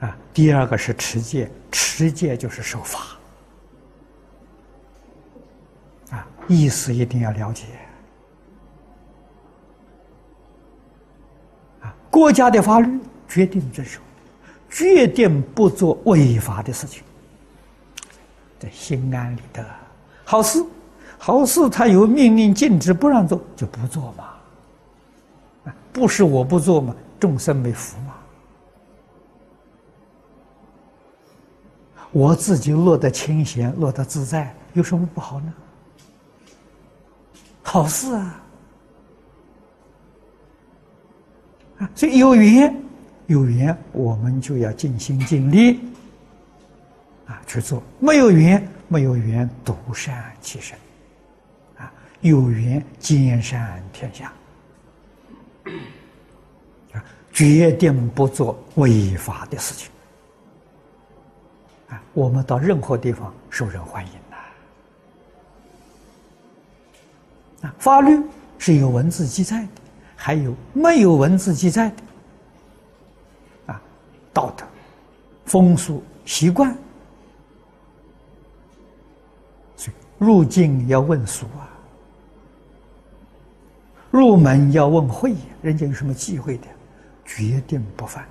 啊，第二个是持戒，持戒就是守法，啊，意思一定要了解。啊，国家的法律决定遵守，决定不做违法的事情，这心安理得。好事，好事，他有命令禁止不让做，就不做嘛。啊，不是我不做嘛，众生没福。我自己落得清闲，落得自在，有什么不好呢？好事啊！啊，所以有缘，有缘，我们就要尽心尽力啊去做；没有缘，没有缘，独善其身啊；有缘，兼善天下啊，决定不做违法的事情。啊，我们到任何地方受人欢迎的。啊，法律是有文字记载的，还有没有文字记载的。啊，道德、风俗、习惯，所以入境要问俗啊，入门要问会，人家有什么忌讳的，决定不犯。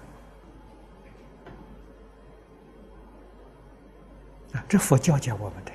这佛教教我们的。